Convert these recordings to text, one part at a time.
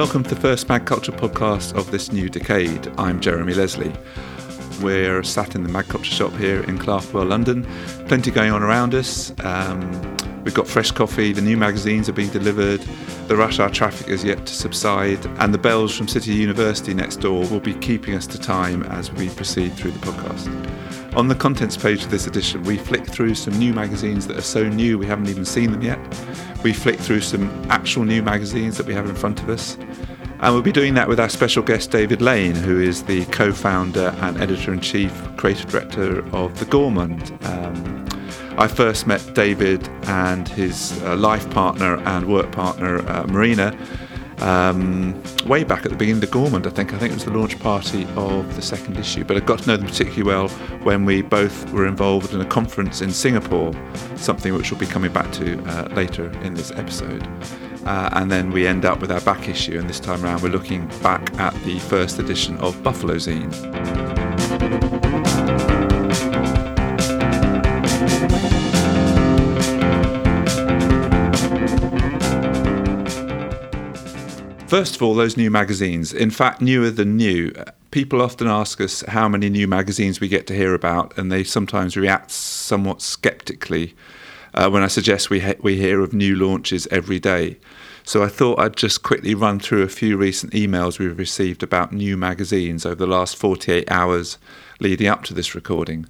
Welcome to the first magCulture podcast of this new decade. I'm Jeremy Leslie. We're sat in the magCulture shop here in Clerkenwell, London. Plenty going on around us. Um, we've got fresh coffee, the new magazines are being delivered, the rush hour traffic is yet to subside, and the bells from City University next door will be keeping us to time as we proceed through the podcast. On the contents page of this edition, we flick through some new magazines that are so new we haven't even seen them yet. We flick through some actual new magazines that we have in front of us. And we'll be doing that with our special guest, David Lane, who is the co founder and editor in chief, creative director of The Gourmand. Um, I first met David and his uh, life partner and work partner, uh, Marina, um, way back at the beginning of The Gourmand, I think. I think it was the launch party of the second issue. But I got to know them particularly well when we both were involved in a conference in Singapore, something which we'll be coming back to uh, later in this episode. Uh, and then we end up with our back issue, and this time around we're looking back at the first edition of Buffalo Zine. First of all, those new magazines, in fact, newer than new. People often ask us how many new magazines we get to hear about, and they sometimes react somewhat skeptically uh, when I suggest we, we hear of new launches every day. So I thought I'd just quickly run through a few recent emails we've received about new magazines over the last 48 hours leading up to this recording.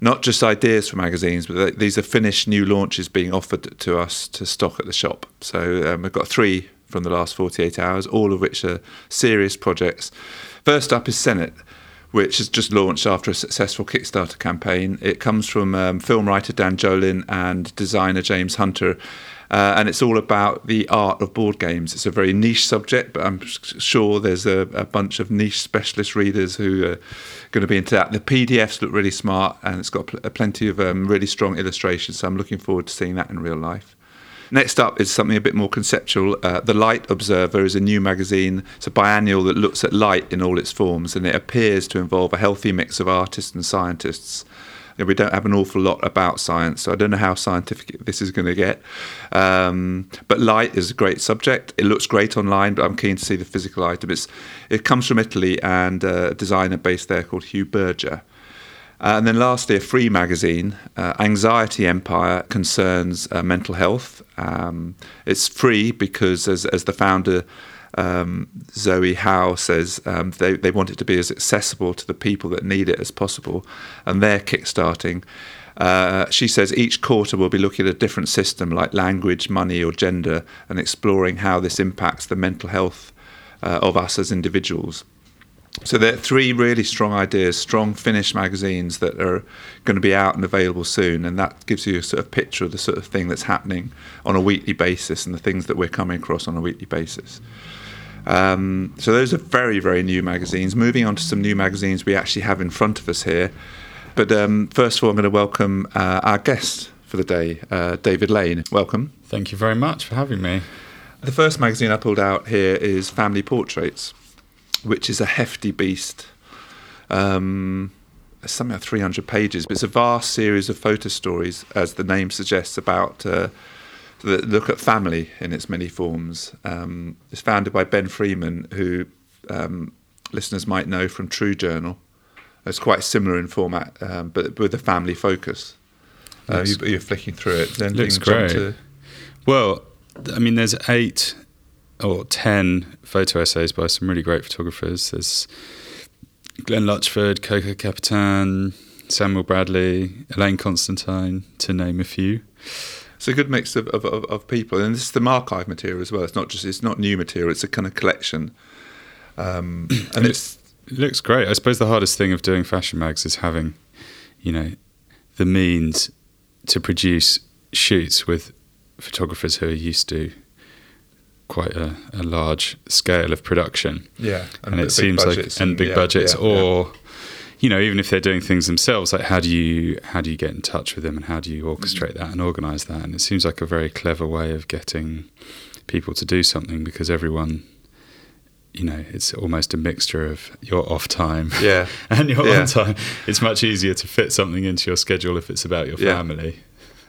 Not just ideas for magazines, but these are finished new launches being offered to us to stock at the shop. So um, we've got three from the last 48 hours, all of which are serious projects. First up is Senet which has just launched after a successful Kickstarter campaign. It comes from um, film writer Dan Jolin and designer James Hunter. Uh, and it's all about the art of board games. It's a very niche subject, but I'm sure there's a, a bunch of niche specialist readers who are going to be into that. The PDFs look really smart, and it's got pl- plenty of um, really strong illustrations. So I'm looking forward to seeing that in real life. Next up is something a bit more conceptual. Uh, the Light Observer is a new magazine. It's a biannual that looks at light in all its forms, and it appears to involve a healthy mix of artists and scientists. We don't have an awful lot about science, so I don't know how scientific this is going to get. Um, but light is a great subject. It looks great online, but I'm keen to see the physical item. It's, it comes from Italy and a designer based there called Hugh Berger. Uh, and then lastly, a free magazine, uh, Anxiety Empire, concerns uh, mental health. Um, it's free because, as, as the founder um, Zoe Howe says, um, they, they want it to be as accessible to the people that need it as possible. And they're kickstarting. Uh, she says each quarter we'll be looking at a different system like language, money, or gender and exploring how this impacts the mental health uh, of us as individuals. So there are three really strong ideas, strong Finnish magazines that are going to be out and available soon, and that gives you a sort of picture of the sort of thing that's happening on a weekly basis and the things that we're coming across on a weekly basis. Um, so those are very, very new magazines. Moving on to some new magazines we actually have in front of us here. But um, first of all, I'm going to welcome uh, our guest for the day, uh, David Lane. Welcome. Thank you very much for having me. The first magazine I pulled out here is Family Portraits which is a hefty beast. Um, something like 300 pages, but it's a vast series of photo stories, as the name suggests, about uh, that look at family in its many forms. Um, it's founded by Ben Freeman, who um, listeners might know from True Journal. It's quite similar in format, um, but with a family focus. Uh, you, are flicking through it. Then Looks great. To... Well, I mean, there's eight or 10 photo essays by some really great photographers. There's Glenn Luchford, Coco Capitan, Samuel Bradley, Elaine Constantine, to name a few. It's a good mix of, of, of, people, and this is the archive material as well. It's not just it's not new material; it's a kind of collection. Um, and, and it's, it looks great. I suppose the hardest thing of doing fashion mags is having, you know, the means to produce shoots with photographers who are used to quite a, a, large scale of production. Yeah, and, and it seems like and, and big yeah, budgets, yeah, or yeah. you know, even if they're doing things themselves, like how do you how do you get in touch with them and how do you orchestrate mm-hmm. that and organize that? And it seems like a very clever way of getting people to do something because everyone. You know, it's almost a mixture of your off time, yeah, and your on time. It's much easier to fit something into your schedule if it's about your family.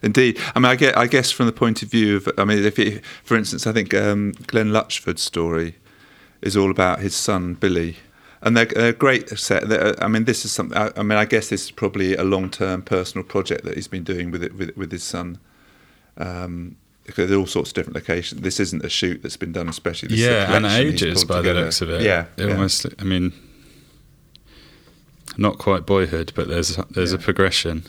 Indeed, I mean, I get, I guess from the point of view of, I mean, if you, for instance, I think um, Glenn Luchford's story is all about his son Billy, and they're, a great set. They're, I mean, this is something. I, I, mean, I guess this is probably a long-term personal project that he's been doing with it with, with his son. Um, because there are all sorts of different locations. This isn't a shoot that's been done, especially. This yeah, and ages by together. the looks of it. Yeah, it yeah. almost. I mean, not quite boyhood, but there's there's yeah. a progression.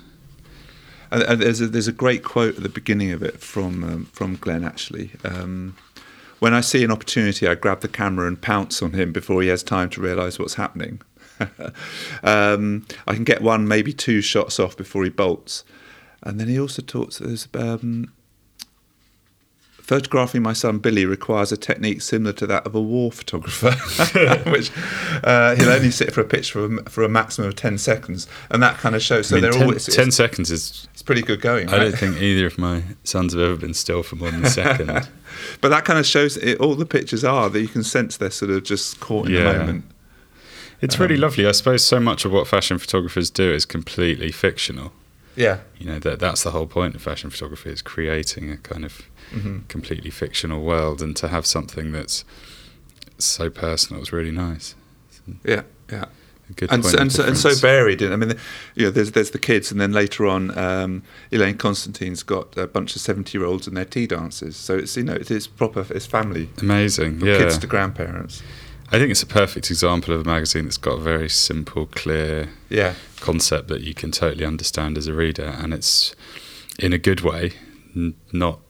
And, there's a, there's a great quote at the beginning of it from um, from Glenn actually. Um, when I see an opportunity, I grab the camera and pounce on him before he has time to realise what's happening. um, I can get one, maybe two shots off before he bolts. And then he also talks. There's um, photographing my son Billy requires a technique similar to that of a war photographer, which uh, he'll only sit for a picture for a, for a, maximum of 10 seconds. And that kind of shows. So I mean, they're 10, always, 10 seconds is. It's pretty good going. I don't think either of my sons have ever been still for more than a second. but that kind of shows it, all the pictures are that you can sense they're sort of just caught in yeah. the moment. It's um, really lovely. I suppose so much of what fashion photographers do is completely fictional. Yeah. You know, that that's the whole point of fashion photography is creating a kind of mm-hmm. completely fictional world and to have something that's so personal is really nice. Yeah, yeah. and so, and, so, and so varied. I mean, you know, there's there's the kids, and then later on, um, Elaine Constantine's got a bunch of seventy-year-olds and their tea dances. So it's you know it is proper, it's family. Amazing, yeah. Kids to grandparents. I think it's a perfect example of a magazine that's got a very simple, clear yeah. concept that you can totally understand as a reader, and it's in a good way, n- not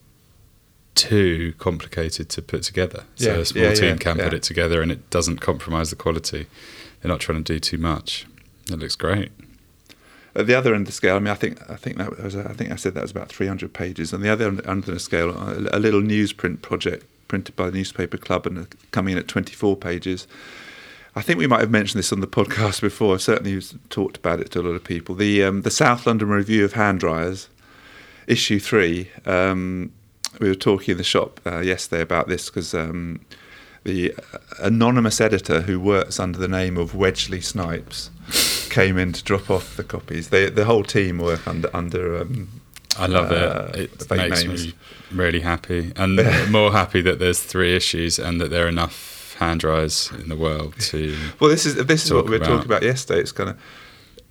too complicated to put together. So yeah, a small yeah, team yeah, can put it together, and it doesn't compromise the quality. They're not trying to do too much. It looks great. At the other end of the scale, I mean, I think I think that was I think I said that was about 300 pages. On the other end of the scale, a little newsprint project printed by the newspaper club and coming in at 24 pages. I think we might have mentioned this on the podcast before. I've certainly talked about it to a lot of people. The um, the South London Review of Hand Dryers, issue three. Um, we were talking in the shop uh, yesterday about this because um, the anonymous editor who works under the name of Wedgley Snipes came in to drop off the copies. They, the whole team work under under. Um, I love uh, it. It makes names. me really happy, and more happy that there's three issues and that there are enough hand dryers in the world to. Well, this is this is what we were about. talking about yesterday. It's kind of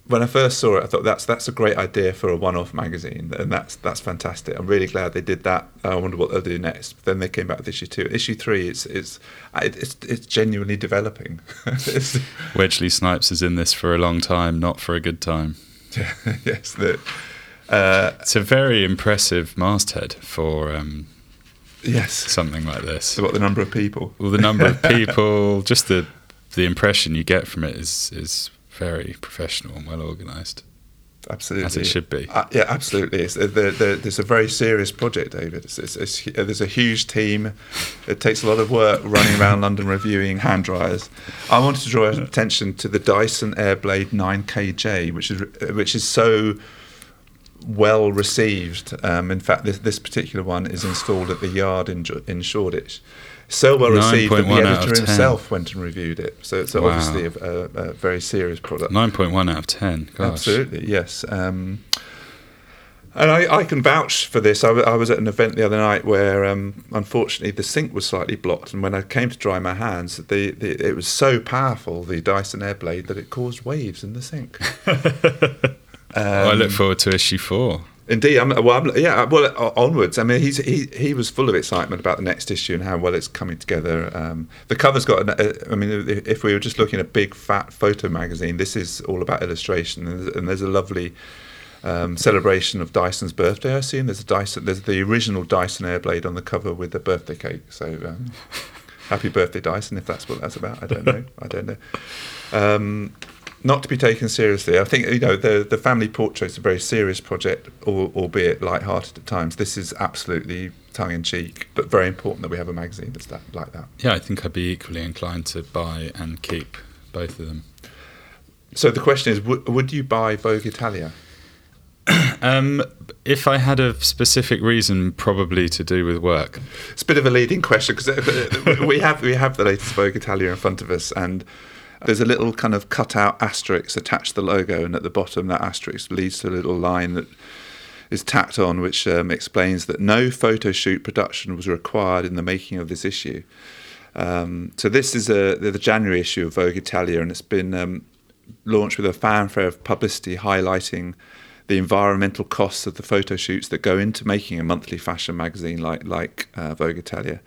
when I first saw it, I thought that's that's a great idea for a one-off magazine, and that's that's fantastic. I'm really glad they did that. I wonder what they'll do next. But then they came back with issue two. Issue three, it's it's it's, it's genuinely developing. Wedgley Snipes is in this for a long time, not for a good time. yes, the, uh, it's a very impressive masthead for. Um, yes, something like this. So what the number of people? Well, the number of people, just the the impression you get from it is is very professional and well organised. Absolutely, as it should be. Uh, yeah, absolutely. It's, uh, the, the, there's a very serious project, David. It's, it's, it's, there's a huge team. It takes a lot of work running around London reviewing hand dryers. I wanted to draw attention to the Dyson Airblade 9KJ, which is which is so well received. Um, in fact, this, this particular one is installed at the yard in in Shoreditch so well received that the editor himself went and reviewed it. So it's wow. obviously a, a, a, very serious product. Nine point one out of ten. Gosh. Absolutely, yes. Um, and I, I, can vouch for this. I, w- I was at an event the other night where, um, unfortunately, the sink was slightly blocked, and when I came to dry my hands, the, the it was so powerful, the Dyson Airblade, that it caused waves in the sink. um, well, I look forward to issue four. Indeed, I'm, well, I'm, yeah, well, onwards. I mean, he's he he was full of excitement about the next issue and how well it's coming together. Um, the cover's got. I mean, if we were just looking at a big fat photo magazine, this is all about illustration, and there's, and there's a lovely um, celebration of Dyson's birthday. I assume there's a Dyson, there's the original Dyson Airblade on the cover with the birthday cake. So, um, happy birthday, Dyson! If that's what that's about, I don't know. I don't know. Not to be taken seriously. I think you know the the family portrait is a very serious project, albeit light-hearted at times. This is absolutely tongue in cheek, but very important that we have a magazine that's that, like that. Yeah, I think I'd be equally inclined to buy and keep both of them. So the question is, w- would you buy Vogue Italia? um, if I had a specific reason, probably to do with work. It's a bit of a leading question because uh, we have we have the latest Vogue Italia in front of us, and there's a little kind of cut out asterisk attached to the logo, and at the bottom, that asterisk leads to a little line that is tacked on, which um, explains that no photo shoot production was required in the making of this issue. Um, so this is a, the January issue of Vogue Italia, and it's been um, launched with a fanfare of publicity highlighting the environmental costs of the photo shoots that go into making a monthly fashion magazine like like uh, Vogue Italia.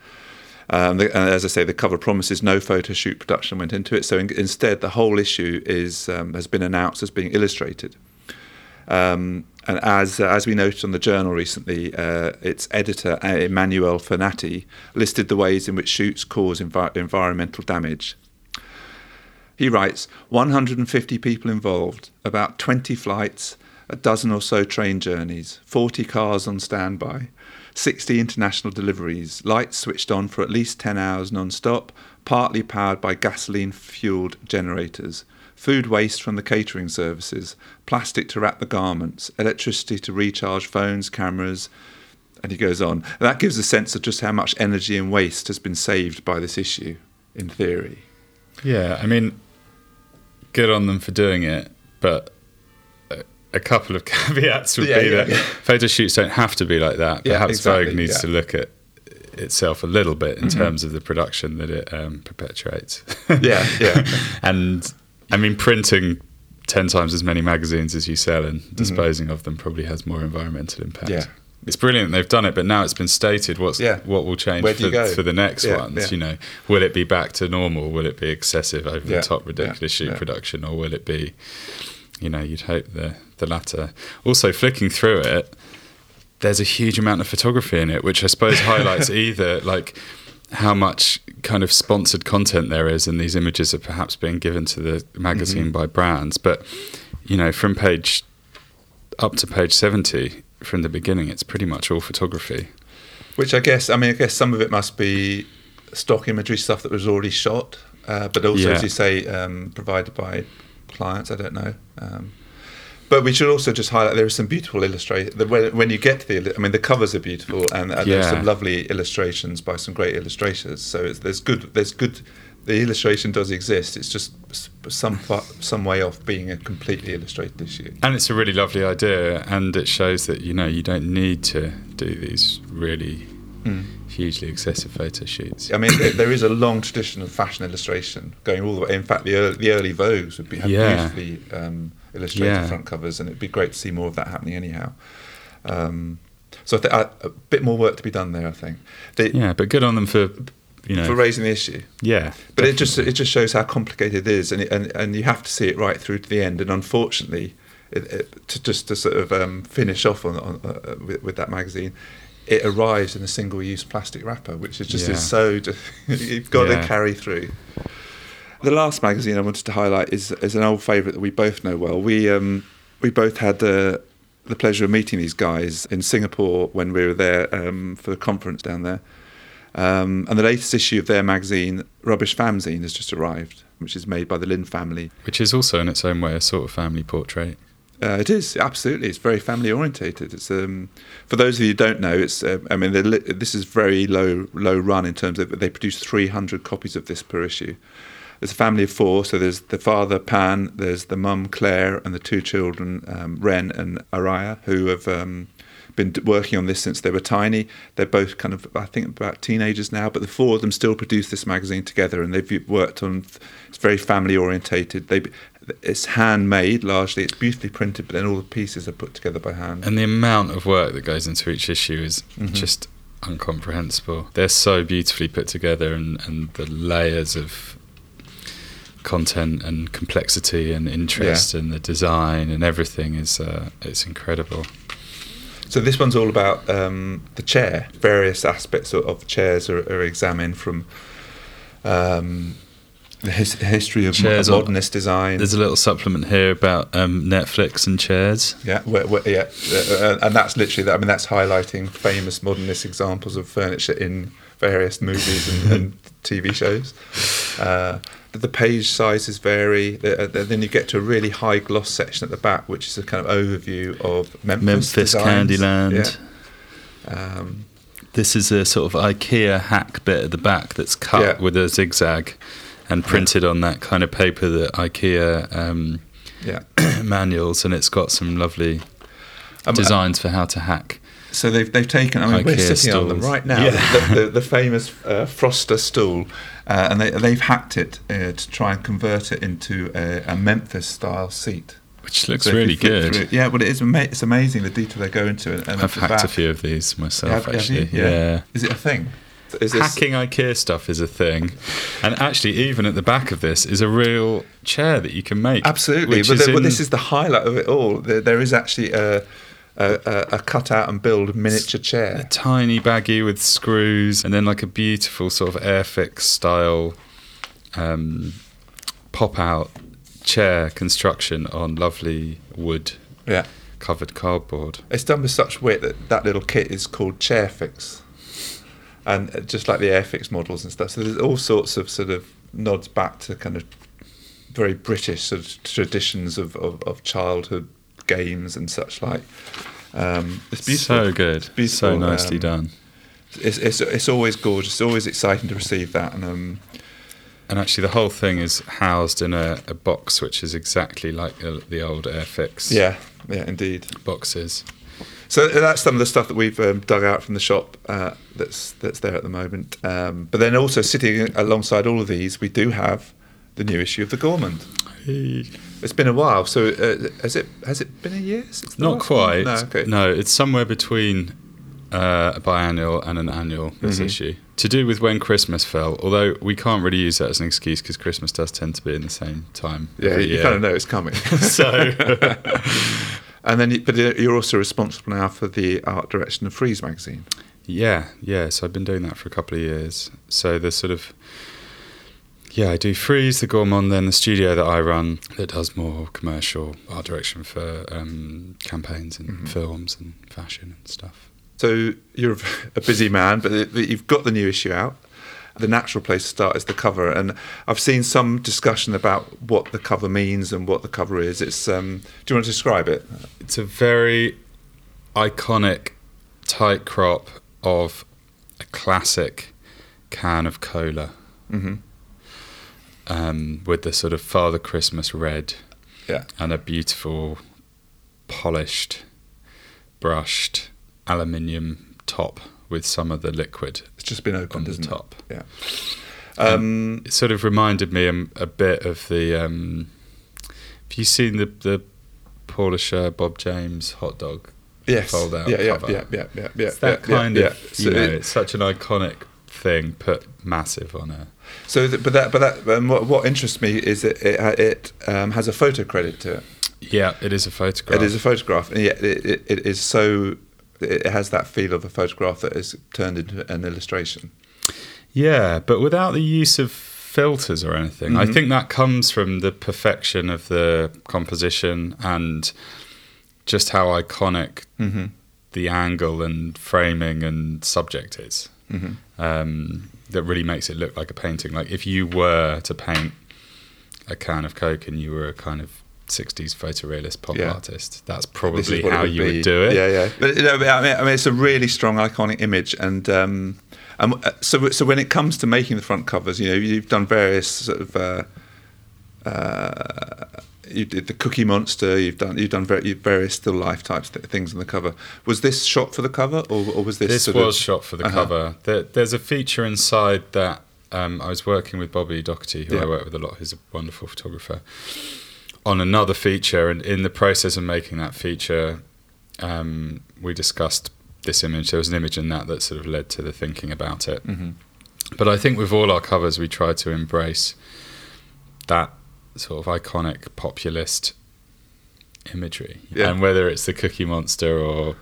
Um, the, and as I say, the cover promises no photo shoot production went into it. So in, instead, the whole issue is um, has been announced as being illustrated. Um, and as uh, as we noted on the journal recently, uh, its editor uh, Emmanuel Farneti listed the ways in which shoots cause envi- environmental damage. He writes 150 people involved, about 20 flights, a dozen or so train journeys, 40 cars on standby, 60 international deliveries, lights switched on for at least 10 hours non stop, partly powered by gasoline fueled generators, food waste from the catering services, plastic to wrap the garments, electricity to recharge phones, cameras, and he goes on. That gives a sense of just how much energy and waste has been saved by this issue, in theory. Yeah, I mean, good on them for doing it, but a couple of caveats would yeah, be yeah, that photo shoots don't have to be like that. Perhaps exactly, Vogue needs to look at itself a little bit in mm-hmm. terms of the production that it um, perpetuates. yeah, yeah. and I mean, printing ten times as many magazines as you sell and mm-hmm. disposing mm-hmm. of them probably has more environmental impact. Yeah. It's brilliant they've done it, but now it's been stated. What's yeah. what will change for, for, the next yeah, ones? You know, will it be back to normal? Will it be excessive, over the top, ridiculous shoot production, or will it be? You know, you'd hope the the latter. Also, flicking through it, there's a huge amount of photography in it, which I suppose highlights either like how much kind of sponsored content there is, and these images are perhaps being given to the magazine mm-hmm. by brands. But you know, from page up to page seventy, from the beginning, it's pretty much all photography. Which I guess, I mean, I guess some of it must be stock imagery stuff that was already shot, uh, but also, yeah. as you say, um, provided by clients. I don't know. Um, but we should also just highlight there are some beautiful illustrations. When, when you get to the, I mean, the covers are beautiful, and, and yeah. there's some lovely illustrations by some great illustrators. So there's good, there's good. The illustration does exist. It's just some some way off being a completely illustrated issue. And it's a really lovely idea, and it shows that you know you don't need to do these really. Mm hugely excessive photo shoots. I mean, there is a long tradition of fashion illustration going all the way. In fact, the early, the early Vogues would be have yeah. beautifully um, illustrated yeah. front covers, and it'd be great to see more of that happening anyhow. Um, so th- uh, a bit more work to be done there, I think. yeah, but good on them for you know for raising the issue. Yeah, but definitely. it just it just shows how complicated it is, and it, and and you have to see it right through to the end. And unfortunately, it, it, to just to sort of um, finish off on, on uh, with, with, that magazine, it arrives in a single-use plastic wrapper, which is just yeah. is so you've got yeah. to carry through. The last magazine I wanted to highlight is is an old favourite that we both know well. We um, we both had the the pleasure of meeting these guys in Singapore when we were there um, for the conference down there. Um, and the latest issue of their magazine, Rubbish Famzine, has just arrived, which is made by the Lim family. Which is also in its own way a sort of family portrait. Uh, it is absolutely. It's very family orientated. It's um, for those of you who don't know. It's uh, I mean this is very low low run in terms of they produce 300 copies of this per issue there's a family of four. So there's the father Pann, there's the mum Claire, and the two children um, Renn and Araya, who have um, been working on this since they were tiny. They're both kind of I think about teenagers now, but the four of them still produce this magazine together, and they've worked on. It's very family orientated. They it's handmade largely. It's beautifully printed, but then all the pieces are put together by hand. And the amount of work that goes into each issue is mm-hmm. just incomprehensible. They're so beautifully put together, and, and the layers of content and complexity and interest yeah. and the design and everything is uh, it's incredible. So this one's all about um, the chair. Various aspects of, of chairs are, are, examined from um, the his, history of chairs modernist design. There's a little supplement here about um, Netflix and chairs. Yeah, where, where, yeah, uh, and that's literally that. I mean, that's highlighting famous modernist examples of furniture in various movies and, and TV shows. Uh, the page sizes vary. Uh, then you get to a really high gloss section at the back, which is a kind of overview of Memphis, Memphis Candyland. Yeah. Um, this is a sort of IKEA hack bit at the back that's cut yeah. with a zigzag and printed on that kind of paper that IKEA um, yeah. manuals, and it's got some lovely um, designs for how to hack So they've they've taken. I mean, we're sitting stools. on them right now. Yeah. The, the, the, famous uh, Frosta stool, uh, and they they've hacked it uh, to try and convert it into a, a Memphis style seat. Which looks so really good. Yeah, well, it is. Ama- it's amazing the detail they go into. And I've hacked back. a few of these myself. Actually, yeah. yeah. Is it a thing? Is Hacking IKEA stuff is a thing, and actually, even at the back of this is a real chair that you can make. Absolutely, but, the, in... this is the highlight of it all. there, there is actually a, a, a, cut out and build miniature chair, a tiny baggy with screws, and then like a beautiful sort of Airfix style um, pop out chair construction on lovely wood. Yeah. Covered cardboard. It's done with such wit that that little kit is called Chairfix and uh, just like the Airfix models and stuff. So there's all sorts of sort of nods back to kind of very British sort of traditions of, of, of childhood games and such like. Um, it's beautiful. So good. It's beautiful. So nicely um, done. It's, it's it's always gorgeous. It's always exciting to receive that, and um, and actually the whole thing is housed in a, a box which is exactly like the, the old Airfix. Yeah, yeah, indeed. Boxes. So that's some of the stuff that we've um, dug out from the shop uh, that's that's there at the moment. Um, but then also sitting alongside all of these, we do have the new issue of the Gourmand. Hey. It's been a while. So uh, has it has it been a year? Since Not quite. No, okay. no, it's somewhere between uh, a biannual and an annual. This mm-hmm. issue to do with when Christmas fell. Although we can't really use that as an excuse because Christmas does tend to be in the same time. Yeah, you year. kind of know it's coming. so. And then, but you're also responsible now for the art direction of Frieze magazine. Yeah, yeah. So I've been doing that for a couple of years. So the sort of yeah, I do Frieze, the Gourmand, then the studio that I run that does more commercial art direction for um, campaigns and mm-hmm. films and fashion and stuff. So you're a busy man, but you've got the new issue out the natural place to start is the cover. And I've seen some discussion about what the cover means and what the cover is. It's um, do you want to describe it? It's a very iconic tight crop of a classic can of cola. Mm-hmm. Um, with the sort of Father Christmas red, yeah, and a beautiful, polished, brushed aluminium top with some of the liquid. It's just been opened on the top. It? Yeah. Um, it sort of reminded me a, a bit of the. Um, have you seen the the Paula Scher Bob James hot dog? Yes. Fold out yeah, yeah, cover? yeah, yeah, yeah, yeah. It's that yeah, kind yeah, of. Yeah. You know, it, it's such an iconic thing put massive on a. So, but that, but that, um, what, what interests me is that it, it um, has a photo credit to it. Yeah, it is a photograph. It is a photograph, and yet it, it, it is so it has that feel of a photograph that is turned into an illustration. Yeah, but without the use of filters or anything. Mm-hmm. I think that comes from the perfection of the composition and just how iconic mm-hmm. the angle and framing and subject is. Mm-hmm. Um, that really makes it look like a painting. Like if you were to paint a can of Coke and you were a kind of 60s photorealist pop yeah. artist. That's probably how you be. would do it. Yeah, yeah. But you know, I mean, I mean, it's a really strong, iconic image, and um, and uh, so so when it comes to making the front covers, you know, you've done various sort of. Uh, uh, you did the Cookie Monster. You've done you've done very, various still life types things on the cover. Was this shot for the cover, or, or was this? This was of, shot for the uh-huh. cover. There, there's a feature inside that um, I was working with Bobby Doherty, who yeah. I work with a lot. He's a wonderful photographer on another feature, and in the process of making that feature, um, we discussed this image. There was an image in that that sort of led to the thinking about it. Mm-hmm. But I think with all our covers, we try to embrace that sort of iconic populist imagery, yeah. and whether it's the Cookie Monster or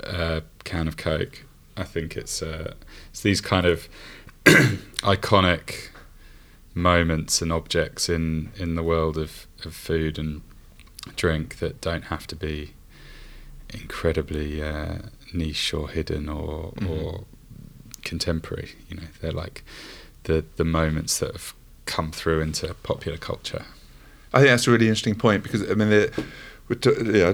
a can of Coke, I think it's uh, it's these kind of iconic moments and objects in in the world of of food and drink that don't have to be incredibly uh, niche or hidden or mm-hmm. or contemporary. You know, they're like the the moments that have come through into popular culture. I think that's a really interesting point because I mean, we're t- yeah,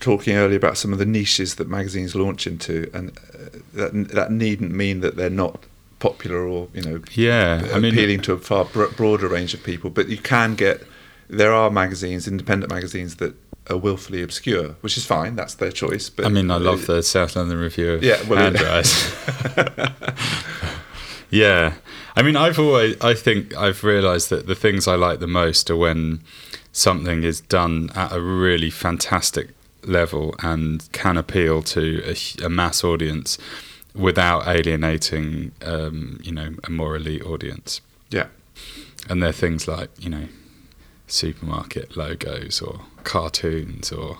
talking earlier about some of the niches that magazines launch into, and uh, that that needn't mean that they're not popular or you know yeah I mean, appealing to a far broader range of people, but you can get there are magazines, independent magazines that are willfully obscure, which is fine. That's their choice. But I mean, I love the South London Review of Yeah, well, yeah, I mean, I've always, I think I've realised that the things I like the most are when something is done at a really fantastic level and can appeal to a, a mass audience without alienating, um, you know, a more elite audience. Yeah. And they're things like, you know, supermarket logos or cartoons or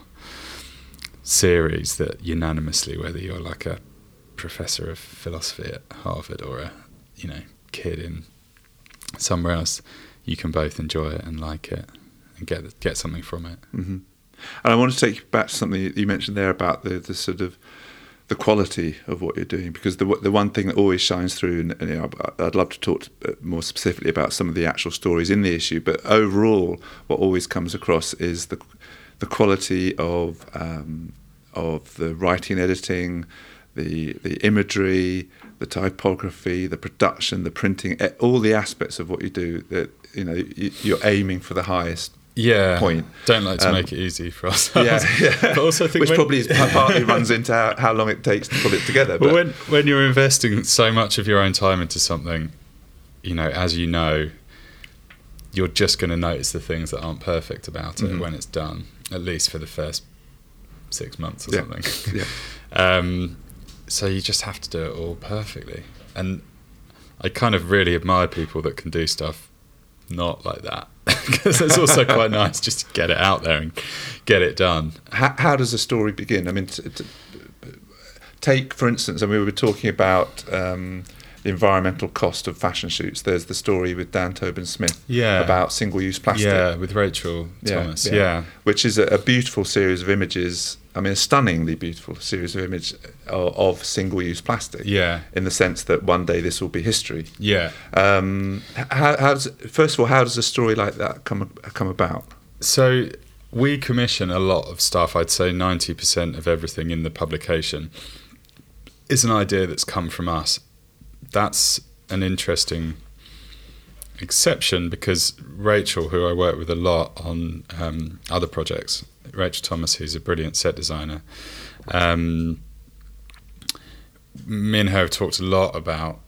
series that unanimously, whether you're like a professor of philosophy at Harvard or a, you know, kid in somewhere else, you can both enjoy it and like it and get get something from it. Mm-hmm. And I want to take you back to something you mentioned there about the, the sort of the quality of what you're doing, because the the one thing that always shines through, and, and you know, I'd love to talk uh, more specifically about some of the actual stories in the issue, but overall, what always comes across is the the quality of um, of the writing, editing, the the imagery, the typography, the production, the printing, all the aspects of what you do. That you know, you're aiming for the highest yeah, point. Don't like to um, make it easy for ourselves. Yeah, yeah. but also think which when, probably is partly runs into how, how, long it takes to put it together. But when when you're investing so much of your own time into something, you know, as you know, you're just going to notice the things that aren't perfect about it mm-hmm. when it's done. At least for the first six months or yeah. something. yeah. Um, so you just have to do it all perfectly, and I kind of really admire people that can do stuff not like that because it's also quite nice just to get it out there and get it done. How, how does a story begin? I mean, t- t- take for instance, I mean, we were talking about um, the environmental cost of fashion shoots. There's the story with Dan Tobin Smith yeah. about single-use plastic. Yeah, with Rachel Thomas. Yeah, yeah. which is a, a beautiful series of images I mean, a stunningly beautiful series of images of, of, single-use plastic. Yeah. In the sense that one day this will be history. Yeah. Um, how, how does first of all, how does a story like that come come about? So we commission a lot of stuff. I'd say ninety percent of everything in the publication is an idea that's come from us. That's an interesting exception because Rachel, who I work with a lot on um, other projects, Rachel Thomas, who's a brilliant set designer. Um, me and her have talked a lot about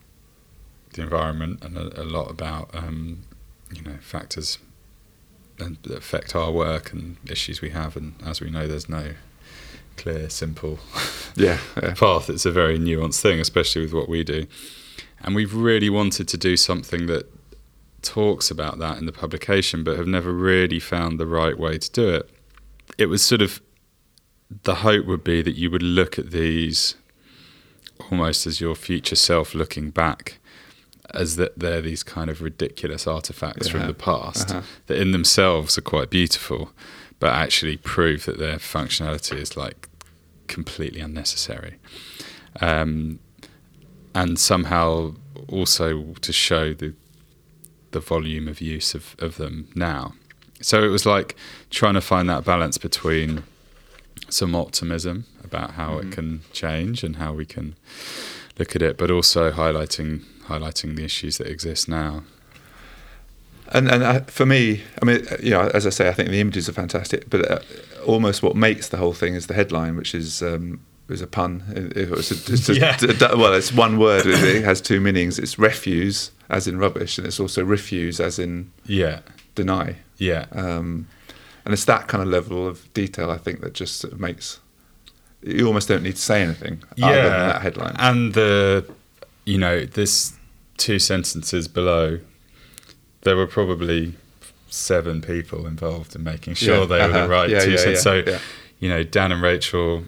the environment and a, a lot about um, you know factors that affect our work and issues we have. And as we know, there's no clear, simple yeah, yeah. path. It's a very nuanced thing, especially with what we do. And we've really wanted to do something that talks about that in the publication, but have never really found the right way to do it it was sort of the hope would be that you would look at these almost as your future self looking back as that they're these kind of ridiculous artifacts yeah. from the past uh-huh. that in themselves are quite beautiful but actually prove that their functionality is like completely unnecessary um, and somehow also to show the the volume of use of, of them now so it was like trying to find that balance between some optimism about how mm-hmm. it can change and how we can look at it, but also highlighting highlighting the issues that exist now. And and uh, for me, I mean, uh, you know, as I say, I think the images are fantastic, but uh, almost what makes the whole thing is the headline, which is. Um, is a pun. It was a, it's a, yeah. well, it's one word. It has two meanings. It's refuse, as in rubbish, and it's also refuse, as in yeah, deny. Yeah. Um, and it's that kind of level of detail I think that just sort of makes you almost don't need to say anything yeah. other than that headline. And the you know this two sentences below, there were probably seven people involved in making sure yeah. they uh-huh. were the right yeah, two sentences. So you know Dan and Rachel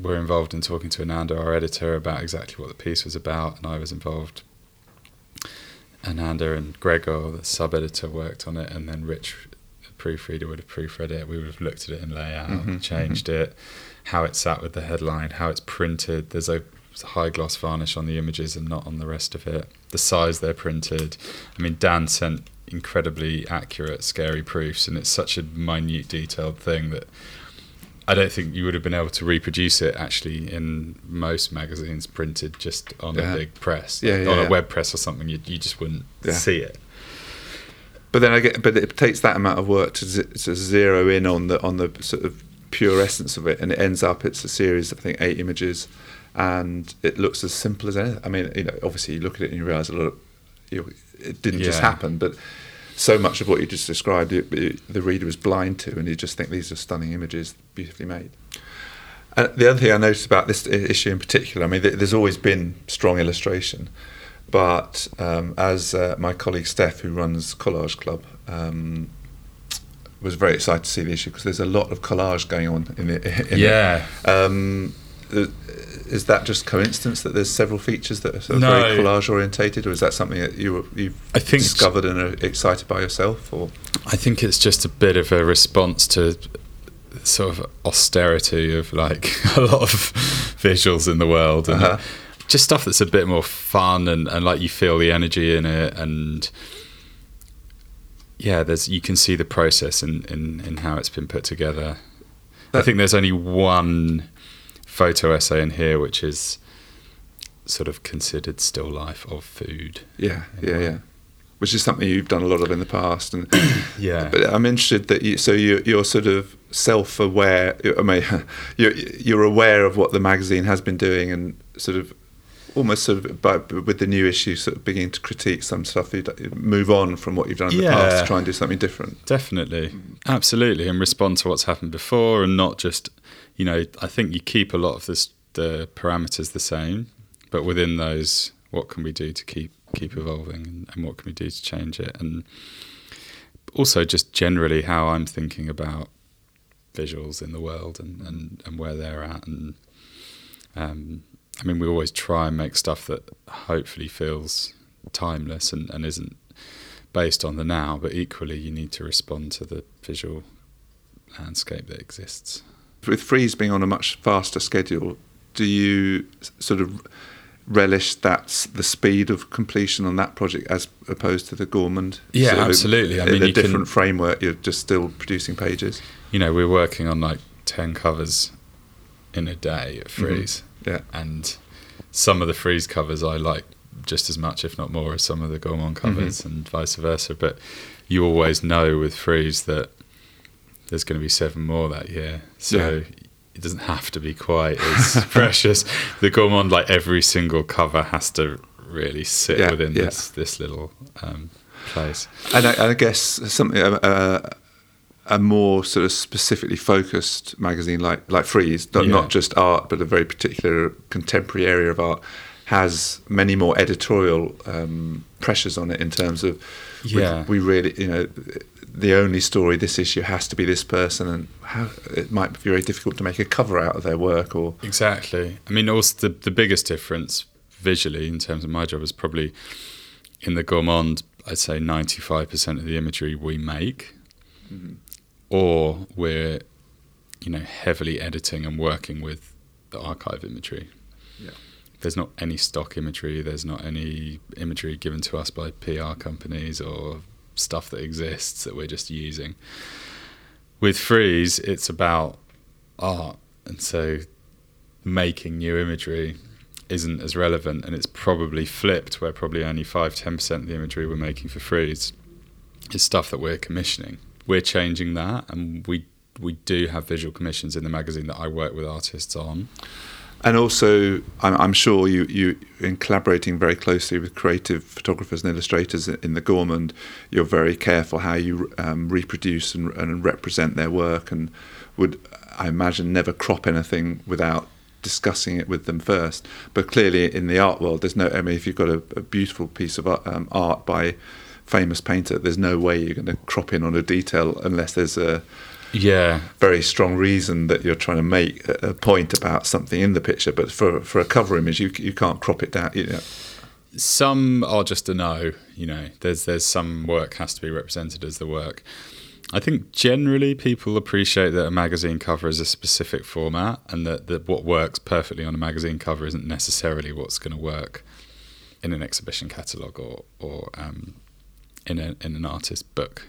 were involved in talking to Ananda, our editor, about exactly what the piece was about, and I was involved Ananda and Gregor, the sub editor, worked on it, and then Rich, the proofreader, would have proofread it. We would have looked at it in layout, mm-hmm, changed mm-hmm. it, how it sat with the headline, how it's printed. There's a high gloss varnish on the images and not on the rest of it. The size they're printed. I mean, Dan sent incredibly accurate, scary proofs, and it's such a minute, detailed thing that I don't think you would have been able to reproduce it actually in most magazines printed just on yeah. a big press, yeah, yeah, on a web press or something. You, you just wouldn't see it. but then I get, but it takes that amount of work to, z- to zero in on the on the sort of pure essence of it, and it ends up it's a series of I think eight images, and it looks as simple as anything. I mean, you know, obviously you look at it and you realise a lot of you know, it didn't just happen, but so much of what you just described, it, it, the reader is blind to, and you just think these are stunning images, beautifully made. Uh, the other thing I noticed about this issue in particular, I mean, th- there's always been strong illustration, but um, as uh, my colleague Steph, who runs Collage Club, um, was very excited to see the issue because there's a lot of collage going on in it. yeah. It. Um, is that just coincidence that there's several features that are sort of no. very collage orientated, or is that something that you you've I think discovered and are excited by yourself? Or I think it's just a bit of a response to sort of austerity of like a lot of visuals in the world and uh-huh. just stuff that's a bit more fun and, and like you feel the energy in it and yeah there's you can see the process in, in, in how it's been put together that, I think there's only one photo essay in here which is sort of considered still life of food yeah yeah yeah which is something you've done a lot of in the past. And yeah, but I'm interested that you so you you're sort of self-aware. I mean, you're you're aware of what the magazine has been doing, and sort of almost sort of but with the new issue sort of beginning to critique some stuff you move on from what you've done in yeah, the past to try and do something different definitely absolutely and respond to what's happened before and not just you know i think you keep a lot of this the parameters the same but within those what can we do to keep keep evolving and, and what can we do to change it? And also just generally how I'm thinking about visuals in the world and, and, and where they're at and um, I mean we always try and make stuff that hopefully feels timeless and, and isn't based on the now but equally you need to respond to the visual landscape that exists with Frieze being on a much faster schedule do you sort of relish that the speed of completion on that project as opposed to the Gourmand? Yeah, so absolutely. I mean, a different can, framework. You're just still producing pages. You know, we're working on like ten covers in a day at Frieze. Mm-hmm. Yeah, and some of the Frieze covers I like just as much, if not more, as some of the Gourmand covers, mm-hmm. and vice versa. But you always know with Frieze that there's going to be seven more that year. So yeah it doesn't have to be quite as precious. The Gourmand, like every single cover, has to really sit yeah, within yeah. this this little um, place. And I, I, guess something. Uh, a more sort of specifically focused magazine like like Frieze, not, not just art, but a very particular contemporary area of art, has many more editorial um, pressures on it in terms of yeah. we, we really you know the only story this issue has to be this person, and how it might be very difficult to make a cover out of their work. Or exactly. I mean, also the the biggest difference visually in terms of my job is probably in the gourmand. I'd say ninety five percent of the imagery we make, mm-hmm. or we're you know heavily editing and working with the archive imagery. Yeah. There's not any stock imagery. There's not any imagery given to us by PR companies or stuff that exists that we're just using. With Frieze, it's about art, and so making new imagery isn't as relevant, and it's probably flipped, where probably only 5 10% of the imagery we're making for Frieze is stuff that we're commissioning. We're changing that, and we we do have visual commissions in the magazine that I work with artists on and also I'm, I'm, sure you you in collaborating very closely with creative photographers and illustrators in the Gourmand, you're very careful how you um, reproduce and, and, represent their work, and would I imagine never crop anything without discussing it with them first. But clearly, in the art world, there's no. I mean, if you've got a, a beautiful piece of um, art by famous painter, there's no way you're going to crop in on a detail unless there's a yeah. Very strong reason that you're trying to make a point about something in the picture but for for a cover image you you can't crop it down you know. Some are just a no you know. There's there's some work has to be represented as the work. I think generally people appreciate that a magazine cover is a specific format and that, that what works perfectly on a magazine cover isn't necessarily what's going to work in an exhibition catalogue or, or um, in, a, in an artist's book.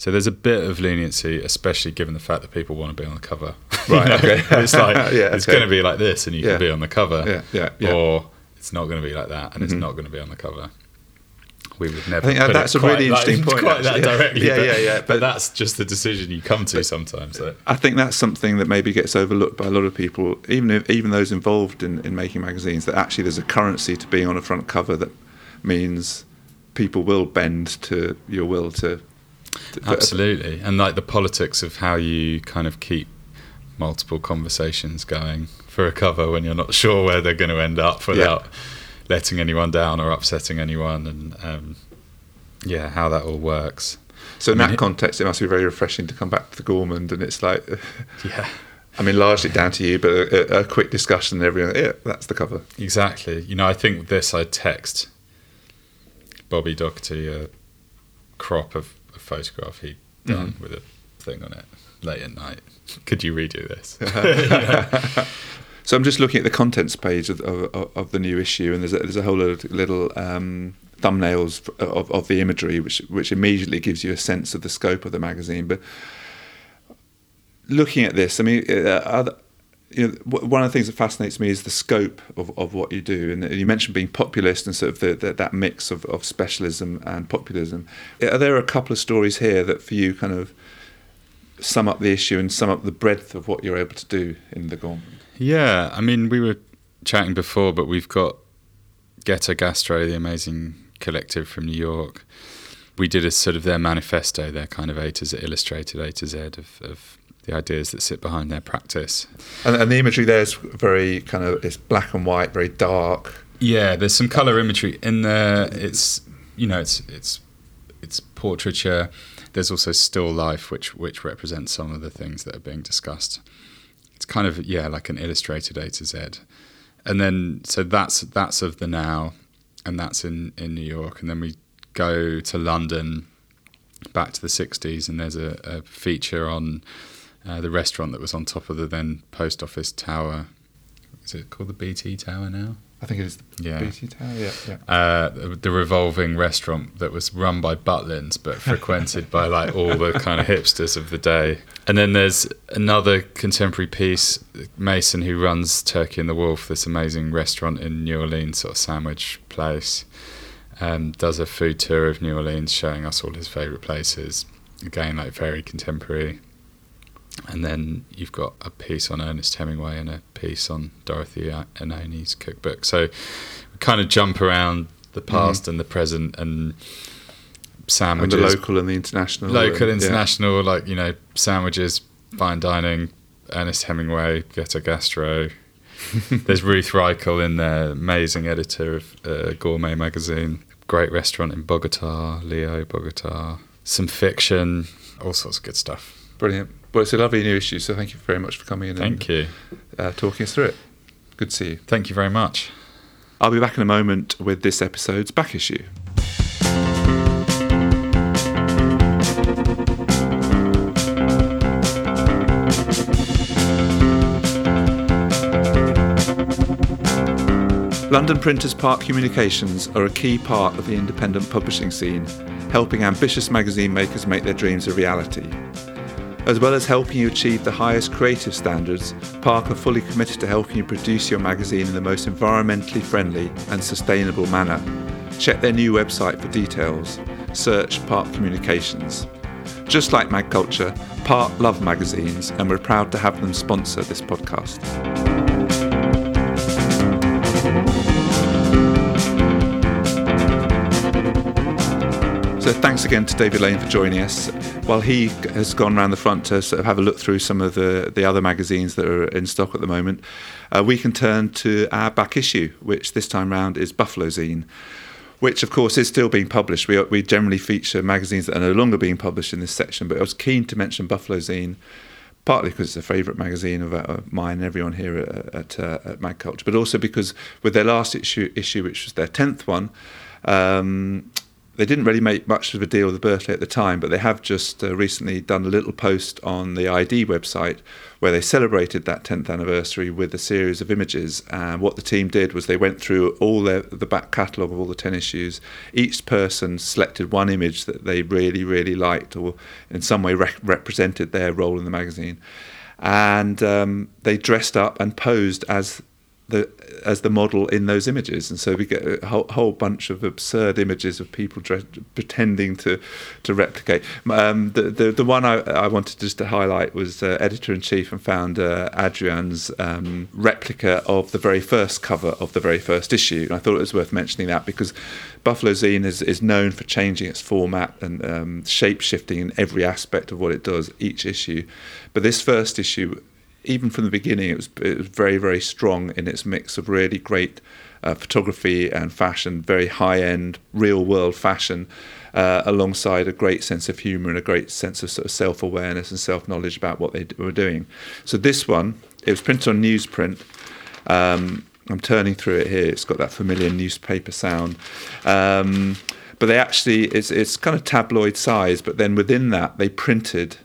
So there's a bit of leniency, especially given the fact that people want to be on the cover. Right. okay. it's like yeah, it's going to be like this, and you yeah. can be on the cover. Yeah. Yeah. yeah. Or it's not going to be like that, and mm-hmm. it's not going to be on the cover. we would never. I think that's a really interesting point. Quite that directly, yeah, but, yeah, yeah. But, but, that's just the decision you come to sometimes. So. I think that's something that maybe gets overlooked by a lot of people, even if, even those involved in, in making magazines. That actually there's a currency to being on a front cover that means people will bend to your will to. Absolutely, and like the politics of how you kind of keep multiple conversations going for a cover when you're not sure where they're going to end up without. Yeah letting anyone down or upsetting anyone, and um, yeah, how that all works. So in I mean, that context, it must be very refreshing to come back to the Gourmand, and it's like, yeah. I mean, largely down to you, but a, a quick discussion, and everyone, yeah, that's the cover. Exactly. You know, I think this I text Bobby Doherty a crop of photograph he'd done mm-hmm. with a thing on it late at night. Could you redo this? So I'm just looking at the contents page of, of, of the new issue, and there's a, there's a whole lot of little um, thumbnails of, of the imagery, which which immediately gives you a sense of the scope of the magazine. But looking at this, I mean, uh, other, you know, one of the things that fascinates me is the scope of, of what you do. And you mentioned being populist and sort of the, the, that mix of, of specialism and populism. Are there a couple of stories here that for you kind of sum up the issue and sum up the breadth of what you're able to do in the Gourmand? Yeah, I mean, we were chatting before, but we've got Ghetto Gastro, the amazing collective from New York. We did a sort of their manifesto, their kind of A to Z, illustrated A to Z of, of the ideas that sit behind their practice. And, and, the imagery there is very kind of it's black and white, very dark. Yeah, there's some color imagery in there. It's you know it's it's it's portraiture. There's also still life, which which represents some of the things that are being discussed it's kind of yeah like an illustrated A to Z, and then so that's that's of the now, and that's in in New York, and then we go to London, back to the '60s, and there's a, a feature on uh, the restaurant that was on top of the then post office tower. Is it called the BT Tower now? I think it is the yeah. BT Tower. Yeah, yeah. Uh, the revolving restaurant that was run by Butlins, but frequented by like all the kind of hipsters of the day. And then there's another contemporary piece, Mason, who runs Turkey and the Wolf, this amazing restaurant in New Orleans, sort of sandwich place. Um, does a food tour of New Orleans, showing us all his favourite places. Again, like very contemporary and then you've got a piece on Ernest Hemingway and a piece on Dorothy Iannone's cookbook. So we kind of jump around the mm-hmm. past mm-hmm. and the present and sandwiches. And the local and the international. Local, and, international, yeah. like, you know, sandwiches, fine dining, Ernest Hemingway, Ghetto Gastro. There's Ruth Reichl in there, amazing editor of uh, Gourmet magazine. Great restaurant in Bogota, Leo, Bogota. Some fiction, all sorts of good stuff. Brilliant. Well, it's a lovely new issue, so thank you very much for coming in thank and you. Uh, talking us through it. Good to see you. Thank you very much. I'll be back in a moment with this episode's back issue. London Printers Park Communications are a key part of the independent publishing scene, helping ambitious magazine makers make their dreams a reality. As well as helping you achieve the highest creative standards, Park are fully committed to helping you produce your magazine in the most environmentally friendly and sustainable manner. Check their new website for details. Search Park Communications. Just like magCulture, Park love magazines, and we're proud to have them sponsor this podcast. So thanks again to David Lane for joining us. While he has gone around the front to sort of have a look through some of the, the other magazines that are in stock at the moment, uh, we can turn to our back issue, which this time round is Buffalo Zine which of course is still being published. We, we generally feature magazines that are no longer being published in this section, but I was keen to mention Buffalo Zine, partly because it's a favourite magazine of, mine and everyone here at, at, uh, at magCulture, but also because with their last issue, issue which was their 10th one, um, they didn't really make much of a deal with the birthday at the time, but they have just uh, recently done a little post on the i-D website where they celebrated that 10th anniversary with a series of images. And what the team did was they went through all their, the back catalogue of all the 10 issues. Each person selected one image that they really, really liked or in some way re- represented their role in the magazine. And um, they dressed up and posed as the as the model in those images, and so we get a whole, whole bunch of absurd images of people pretending to to replicate. Um, the, the the one I, I wanted just to highlight was uh, editor in chief and founder Adrian's um, replica of the very first cover of the very first issue. And I thought it was worth mentioning that because Buffalo Zine is, is known for changing its format and um, shape shifting in every aspect of what it does each issue. But this first issue even from the beginning, it was it was very very strong in its mix of really great uh, photography and fashion, very high end, real world fashion, uh, alongside a great sense of humour and a great sense of sort of self awareness and self knowledge about what they were doing. So this one, it was printed on newsprint. Um, I'm turning through it here. It's got that familiar newspaper sound. Um, but they actually, it's, it's kind of tabloid size, but then within that, they printed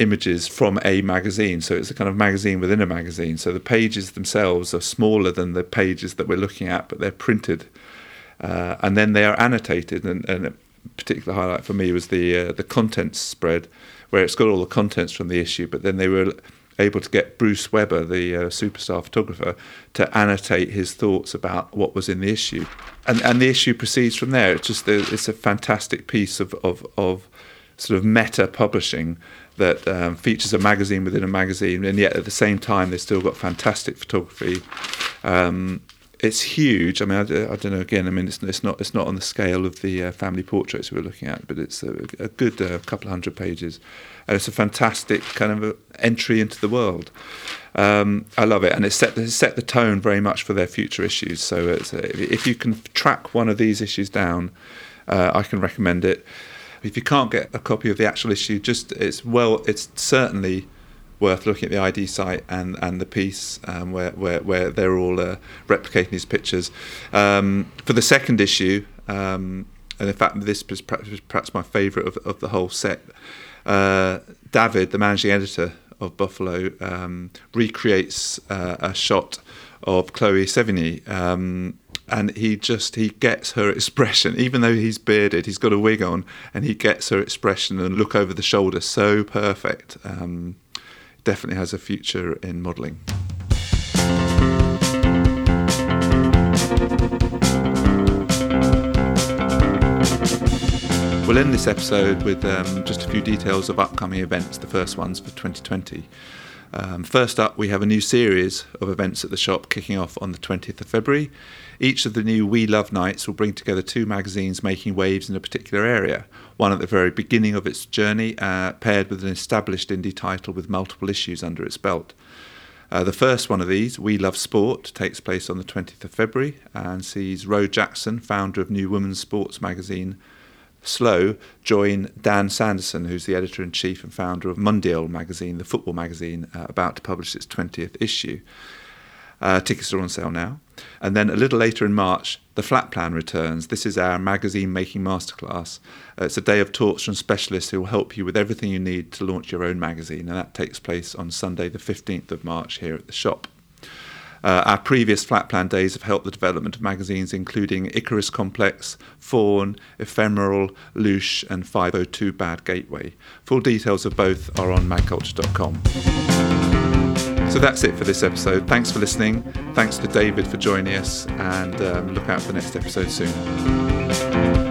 images from a magazine. So it's a kind of magazine within a magazine. So the pages themselves are smaller than the pages that we're looking at, but they're printed. Uh, and then they are annotated. And, and, a particular highlight for me was the uh, the contents spread, where it's got all the contents from the issue, but then they were able to get Bruce Weber, the uh, superstar photographer, to annotate his thoughts about what was in the issue. And, and the issue proceeds from there. It's just it's a fantastic piece of, of, of sort of meta publishing that um, features a magazine within a magazine, and yet at the same time they've still got fantastic photography. Um, it's huge. I mean, I, I, don't know. Again, I mean, it's, it's, not it's not on the scale of the uh, family portraits we are looking at, but it's a, a good uh, couple of hundred pages, and it's a fantastic kind of entry into the world. Um, I love it, and it set it set the tone very much for their future issues. So, if you can track one of these issues down, uh, I can recommend it. If you can't get a copy of the actual issue, just it's well, it's certainly worth looking at the i-D site and, and the piece um, where, where, where they're all uh, replicating these pictures. Um, for the second issue, um, and in fact, this is perhaps my favourite of, of the whole set, uh, David, the managing editor of Buffalo, um, recreates uh, a shot of Chloe Sevigny um, and he just he gets her expression. Even though he's bearded he's got a wig on and he gets her expression and look over the shoulder. So perfect. Um, definitely has a future in modelling. We'll end this episode with um, just a few details of upcoming events, the first ones for 2020. Um, first up, we have a new series of events at the shop kicking off on the 20th of February. Each of the new We Love Nights will bring together two magazines making waves in a particular area, one at the very beginning of its journey, uh, paired with an established indie title with multiple issues under its belt. Uh, the first one of these, We Love Sport, takes place on the 20th of February and sees Ro Jackson, founder of New Women's Sports magazine, Slow, join Dan Sanderson, who's the editor in chief and founder of Mundial magazine, the football magazine, uh, about to publish its 20th issue. Uh, tickets are on sale now. And then a little later in March, the Flat Plan returns. This is our magazine making masterclass. Uh, it's a day of talks from specialists who will help you with everything you need to launch your own magazine, and that takes place on Sunday, the 15th of March, here at the shop. Uh, our previous flat plan days have helped the development of magazines including Icarus Complex, Fawn, Ephemeral, Louche, and 502 Bad Gateway. Full details of both are on magculture.com. So that's it for this episode. Thanks for listening. Thanks to David for joining us, and um, look out for the next episode soon.